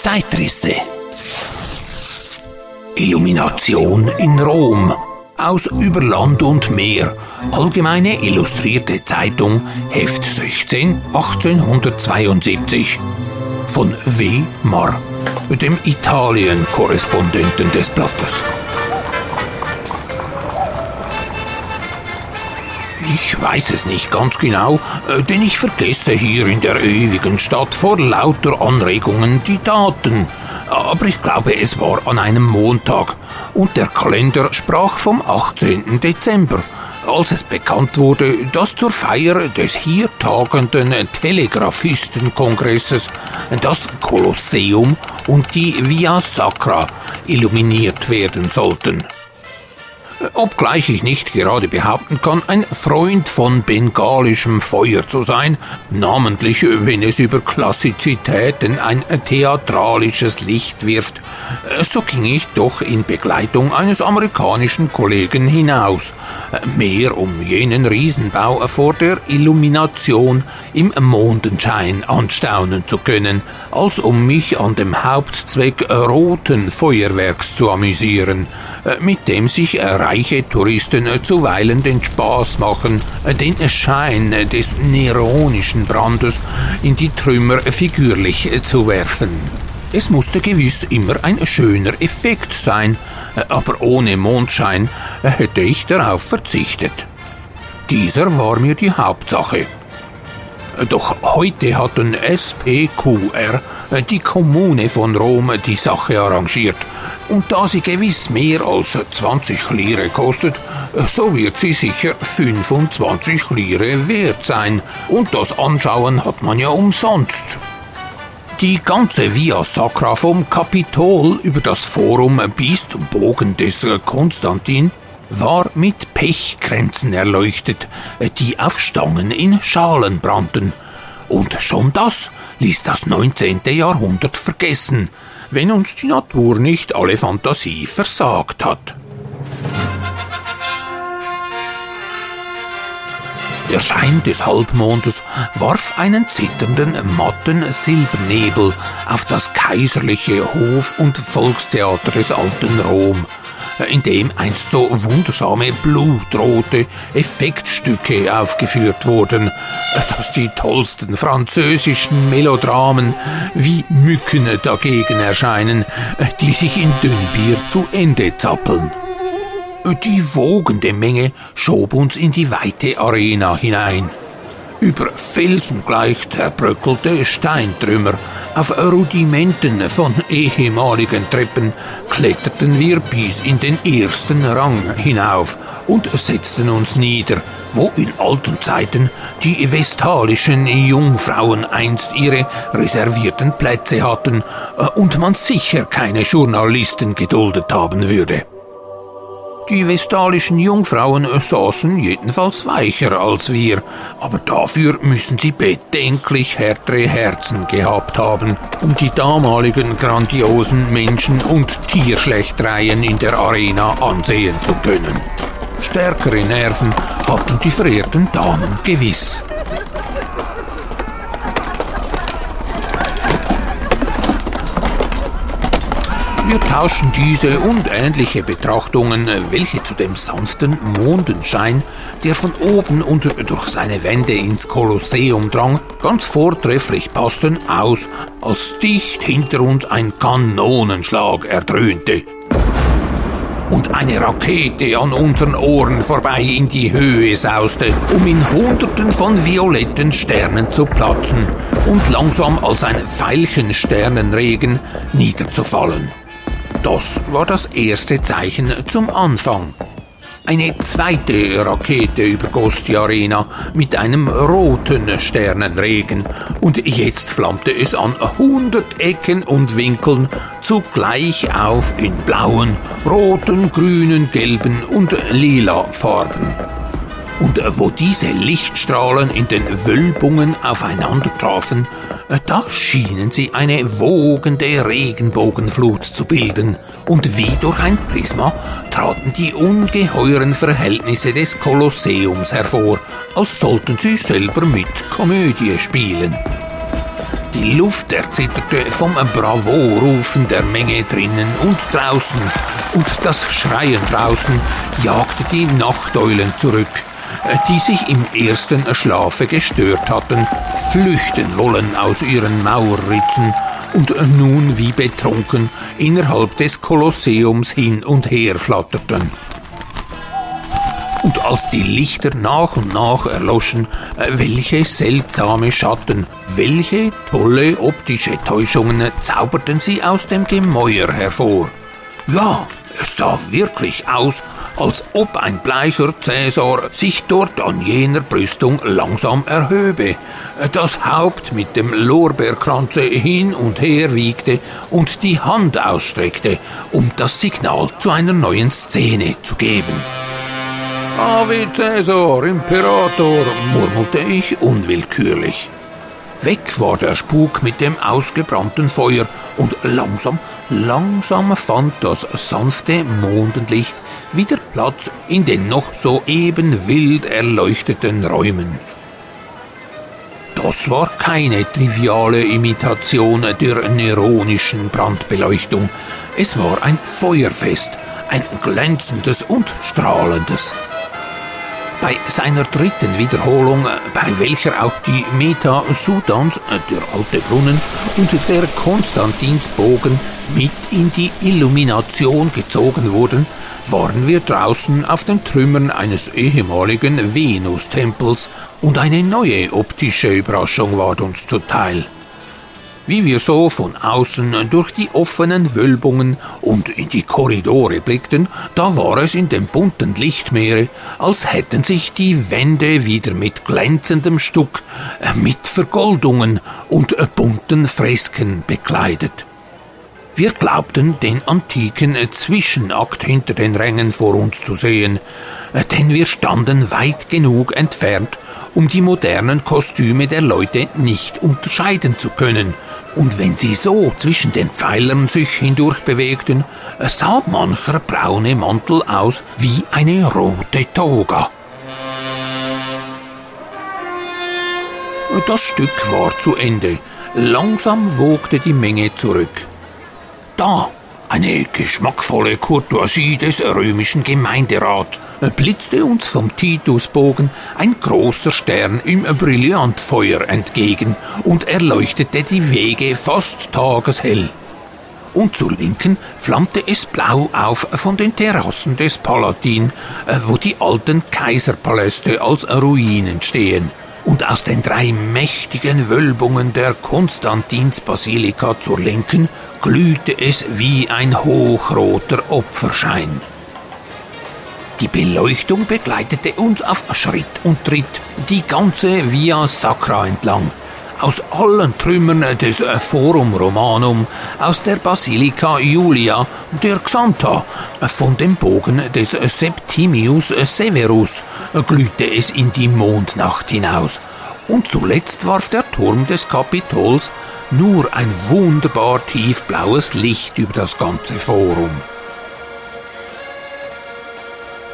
Zeitrisse. Illumination in Rom. Aus Über Land und Meer. Allgemeine Illustrierte Zeitung, Heft 16, 1872. Von W. Marr, dem Italien-Korrespondenten des Blattes. Ich weiß es nicht ganz genau, äh, denn ich vergesse hier in der ewigen Stadt vor lauter Anregungen die Daten. Aber ich glaube, es war an einem Montag und der Kalender sprach vom 18. Dezember, als es bekannt wurde, dass zur Feier des hier tagenden Telegraphistenkongresses das Kolosseum und die Via Sacra illuminiert werden sollten obgleich ich nicht gerade behaupten kann, ein Freund von bengalischem Feuer zu sein, namentlich wenn es über Klassizitäten ein theatralisches Licht wirft, so ging ich doch in Begleitung eines amerikanischen Kollegen hinaus, mehr um jenen Riesenbau vor der Illumination im Mondenschein anstaunen zu können, als um mich an dem Hauptzweck roten Feuerwerks zu amüsieren, mit dem sich reiche Touristen zuweilen den Spaß machen, den Schein des neronischen Brandes in die Trümmer figürlich zu werfen. Es musste gewiss immer ein schöner Effekt sein, aber ohne Mondschein hätte ich darauf verzichtet. Dieser war mir die Hauptsache. Doch heute hatten SPQR, die Kommune von Rom, die Sache arrangiert und da sie gewiss mehr als 20 Lire kostet, so wird sie sicher 25 Lire wert sein. Und das Anschauen hat man ja umsonst. Die ganze Via Sacra vom Kapitol über das Forum bis zum Bogen des Konstantin war mit Pechkränzen erleuchtet, die auf Stangen in Schalen brannten. Und schon das ließ das 19. Jahrhundert vergessen wenn uns die Natur nicht alle Fantasie versagt hat. Der Schein des Halbmondes warf einen zitternden, matten Silbernebel auf das kaiserliche Hof- und Volkstheater des alten Rom, in dem einst so wundersame blutrote Effektstücke aufgeführt wurden, dass die tollsten französischen Melodramen wie Mücken dagegen erscheinen, die sich in Dünnbier zu Ende zappeln. Die wogende Menge schob uns in die weite Arena hinein. Über felsengleich zerbröckelte Steintrümmer, auf Rudimenten von ehemaligen Treppen kletterten wir bis in den ersten Rang hinauf und setzten uns nieder, wo in alten Zeiten die vestalischen Jungfrauen einst ihre reservierten Plätze hatten äh, und man sicher keine Journalisten geduldet haben würde. Die vestalischen Jungfrauen saßen jedenfalls weicher als wir, aber dafür müssen sie bedenklich härtere Herzen gehabt haben, um die damaligen grandiosen Menschen- und Tierschlechtereien in der Arena ansehen zu können. Stärkere Nerven hatten die verehrten Damen gewiss. Wir tauschen diese und ähnliche Betrachtungen, welche zu dem sanften Mondenschein, der von oben und durch seine Wände ins Kolosseum drang, ganz vortrefflich passten, aus, als dicht hinter uns ein Kanonenschlag erdröhnte und eine Rakete an unseren Ohren vorbei in die Höhe sauste, um in Hunderten von violetten Sternen zu platzen und langsam als ein Veilchensternenregen niederzufallen. Das war das erste Zeichen zum Anfang. Eine zweite Rakete übergoss die Arena mit einem roten Sternenregen und jetzt flammte es an hundert Ecken und Winkeln zugleich auf in blauen, roten, grünen, gelben und lila Farben. Und wo diese Lichtstrahlen in den Wölbungen aufeinander trafen, da schienen sie eine wogende Regenbogenflut zu bilden, und wie durch ein Prisma traten die ungeheuren Verhältnisse des Kolosseums hervor, als sollten sie selber mit Komödie spielen. Die Luft erzitterte vom Bravo-Rufen der Menge drinnen und draußen, und das Schreien draußen jagte die Nachteulen zurück, die sich im ersten Schlafe gestört hatten, flüchten wollen aus ihren Mauerritzen und nun wie betrunken innerhalb des Kolosseums hin und her flatterten. Und als die Lichter nach und nach erloschen, äh, welche seltsame Schatten, welche tolle optische Täuschungen zauberten sie aus dem Gemäuer hervor. Ja, es sah wirklich aus, als ob ein bleicher Cäsar sich dort an jener Brüstung langsam erhöbe, das Haupt mit dem Lorbeerkranze hin und her wiegte und die Hand ausstreckte, um das Signal zu einer neuen Szene zu geben. Ave Cäsar, Imperator, murmelte ich unwillkürlich. Weg war der Spuk mit dem ausgebrannten Feuer und langsam, langsam fand das sanfte Mondenlicht wieder Platz in den noch so eben wild erleuchteten Räumen. Das war keine triviale Imitation der neronischen Brandbeleuchtung. Es war ein Feuerfest, ein glänzendes und strahlendes. Bei seiner dritten Wiederholung, bei welcher auch die Meta Sudans, der alte Brunnen, und der Konstantinsbogen mit in die Illumination gezogen wurden, waren wir draußen auf den Trümmern eines ehemaligen Venustempels und eine neue optische Überraschung ward uns zuteil. Wie wir so von außen durch die offenen Wölbungen und in die Korridore blickten, da war es in dem bunten Lichtmeere, als hätten sich die Wände wieder mit glänzendem Stuck, äh, mit Vergoldungen und äh, bunten Fresken bekleidet. Wir glaubten, den antiken Zwischenakt hinter den Rängen vor uns zu sehen, denn wir standen weit genug entfernt, um die modernen Kostüme der Leute nicht unterscheiden zu können, und wenn sie so zwischen den Pfeilern sich hindurch bewegten, sah mancher braune Mantel aus wie eine rote Toga. Das Stück war zu Ende. Langsam wogte die Menge zurück. Da, eine geschmackvolle Courtoisie des römischen Gemeinderats, blitzte uns vom Titusbogen ein großer Stern im Brillantfeuer entgegen und erleuchtete die Wege fast tageshell. Und zur Linken flammte es blau auf von den Terrassen des Palatin, wo die alten Kaiserpaläste als Ruinen stehen und aus den drei mächtigen Wölbungen der Konstantinsbasilika zur Linken glühte es wie ein hochroter Opferschein. Die Beleuchtung begleitete uns auf Schritt und Tritt die ganze Via Sacra entlang, aus allen Trümmern des Forum Romanum, aus der Basilika Julia, der Xanta, von dem Bogen des Septimius Severus glühte es in die Mondnacht hinaus. Und zuletzt warf der Turm des Kapitols nur ein wunderbar tiefblaues Licht über das ganze Forum.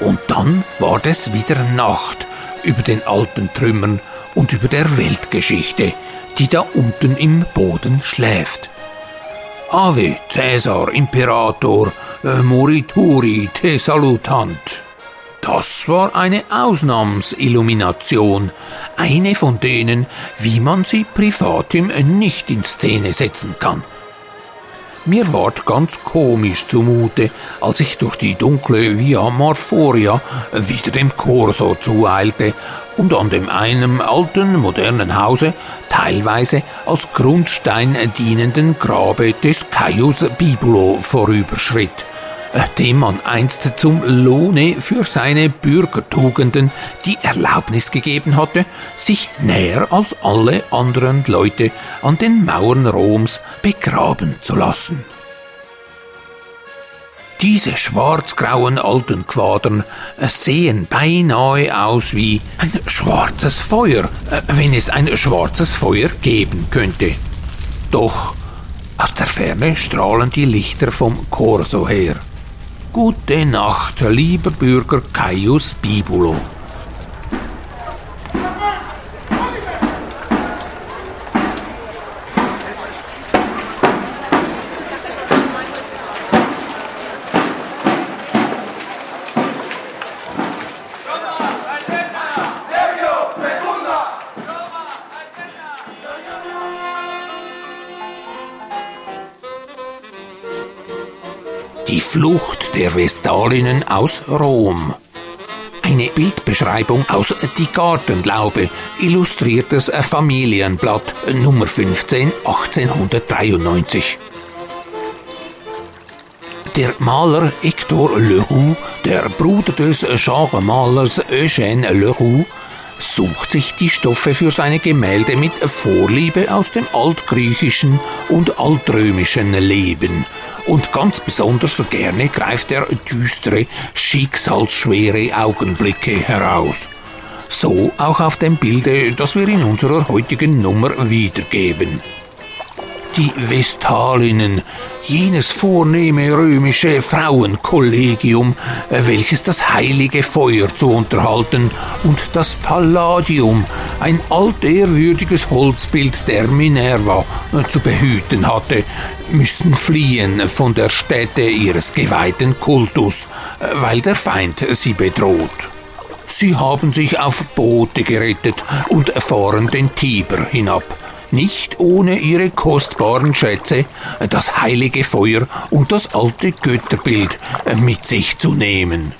Und dann war es wieder Nacht über den alten Trümmern und über der Weltgeschichte, die da unten im Boden schläft. Ave Caesar Imperator äh, Morituri te salutant. Das war eine Ausnahmsillumination, eine von denen, wie man sie privatim nicht in Szene setzen kann. Mir ward ganz komisch zumute, als ich durch die dunkle Via Marforia wieder dem Corso zueilte und an dem einen alten, modernen Hause, teilweise als Grundstein dienenden Grabe des Caius Bibulo vorüberschritt – dem man einst zum Lohne für seine Bürgertugenden die Erlaubnis gegeben hatte, sich näher als alle anderen Leute an den Mauern Roms begraben zu lassen. Diese schwarzgrauen alten Quadern sehen beinahe aus wie ein schwarzes Feuer, äh, wenn es ein schwarzes Feuer geben könnte. Doch aus der Ferne strahlen die Lichter vom Corso her. Gute Nacht, lieber Bürger Caius Bibulo. Die Flucht der Vestalinnen aus Rom. Eine Bildbeschreibung aus Die Gartenlaube, illustriertes Familienblatt Nummer 15 1893. Der Maler Hector Leroux, der Bruder des Genremalers Eugène Leroux, sucht sich die Stoffe für seine Gemälde mit Vorliebe aus dem altgriechischen und altrömischen Leben. Und ganz besonders gerne greift er düstere, schicksalsschwere Augenblicke heraus. So auch auf dem Bilde, das wir in unserer heutigen Nummer wiedergeben die Vestalinnen, jenes vornehme römische Frauenkollegium, welches das heilige Feuer zu unterhalten und das Palladium, ein altehrwürdiges Holzbild der Minerva, zu behüten hatte, müssen fliehen von der Stätte ihres geweihten Kultus, weil der Feind sie bedroht. Sie haben sich auf Boote gerettet und fahren den Tiber hinab nicht ohne ihre kostbaren Schätze, das heilige Feuer und das alte Götterbild mit sich zu nehmen.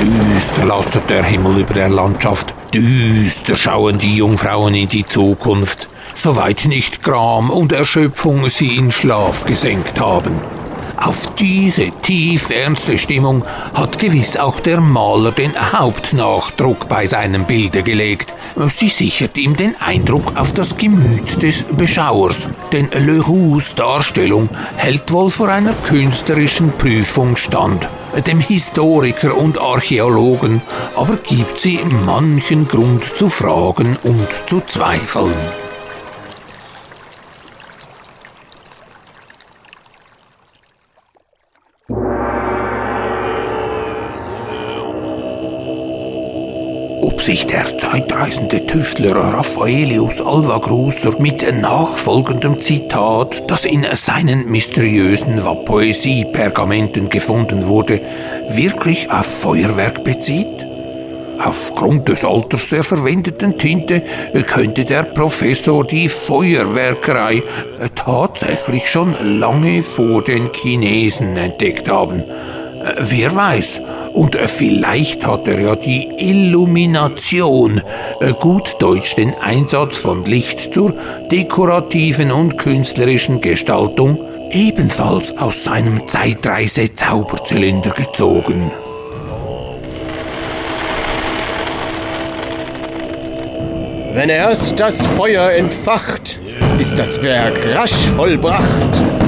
Düster lasset der Himmel über der Landschaft, düster schauen die Jungfrauen in die Zukunft, soweit nicht Gram und Erschöpfung sie in Schlaf gesenkt haben. Auf diese tief ernste Stimmung hat gewiss auch der Maler den Hauptnachdruck bei seinem Bilde gelegt. Sie sichert ihm den Eindruck auf das Gemüt des Beschauers, denn Leroux Darstellung hält wohl vor einer künstlerischen Prüfung stand. Dem Historiker und Archäologen aber gibt sie manchen Grund zu fragen und zu zweifeln. Ob sich der zeitreisende Tüftler Raffaelius Alva Grusser mit nachfolgendem Zitat, das in seinen mysteriösen Poesie-Pergamenten gefunden wurde, wirklich auf Feuerwerk bezieht? Aufgrund des Alters der verwendeten Tinte könnte der Professor die Feuerwerkerei tatsächlich schon lange vor den Chinesen entdeckt haben. Wer weiß, und äh, vielleicht hat er ja die Illumination, äh, gut deutsch den Einsatz von Licht zur dekorativen und künstlerischen Gestaltung, ebenfalls aus seinem Zeitreise-Zauberzylinder gezogen. Wenn erst das Feuer entfacht, ist das Werk rasch vollbracht.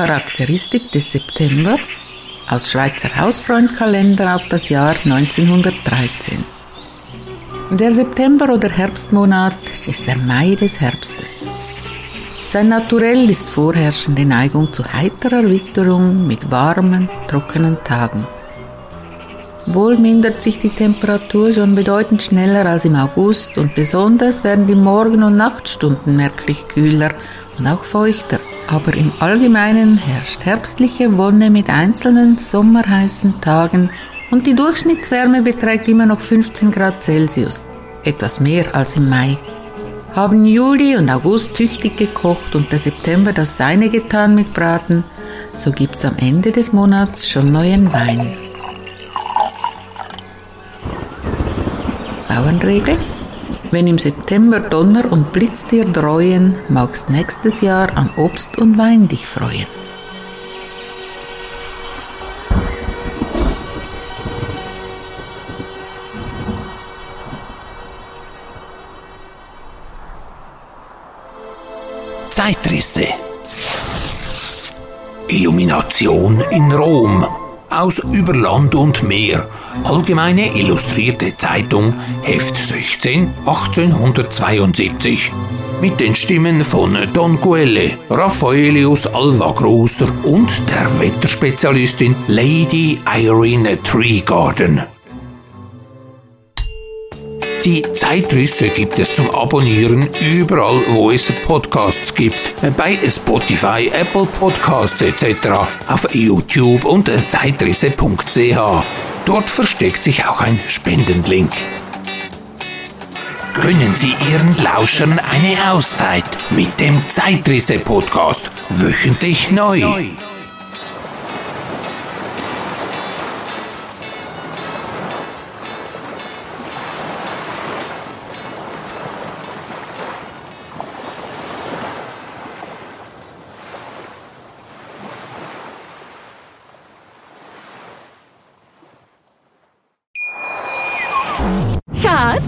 Charakteristik des September aus Schweizer Hausfreundkalender auf das Jahr 1913. Der September oder Herbstmonat ist der Mai des Herbstes. Sein Naturell ist vorherrschende Neigung zu heiterer Witterung mit warmen, trockenen Tagen. Wohl mindert sich die Temperatur schon bedeutend schneller als im August und besonders werden die Morgen- und Nachtstunden merklich kühler und auch feuchter aber im Allgemeinen herrscht herbstliche Wonne mit einzelnen sommerheißen Tagen und die Durchschnittswärme beträgt immer noch 15 Grad Celsius, etwas mehr als im Mai. Haben Juli und August tüchtig gekocht und der September das seine getan mit Braten, so gibt's am Ende des Monats schon neuen Wein. Bauernregel wenn im September Donner und Blitz dir dreuen, magst nächstes Jahr an Obst und Wein dich freuen. Zeitrisse. Illumination in Rom aus Über Land und Meer. Allgemeine Illustrierte Zeitung, Heft 16, 1872. Mit den Stimmen von Don Guelle, Raffaelius Alva Großer und der Wetterspezialistin Lady Irene Treegarden. Die Zeitrisse gibt es zum Abonnieren überall, wo es Podcasts gibt. Bei Spotify, Apple Podcasts etc. Auf YouTube und zeitrisse.ch. Dort versteckt sich auch ein Spendenlink. Gönnen Sie Ihren Lauschern eine Auszeit mit dem Zeitrisse Podcast. Wöchentlich neu.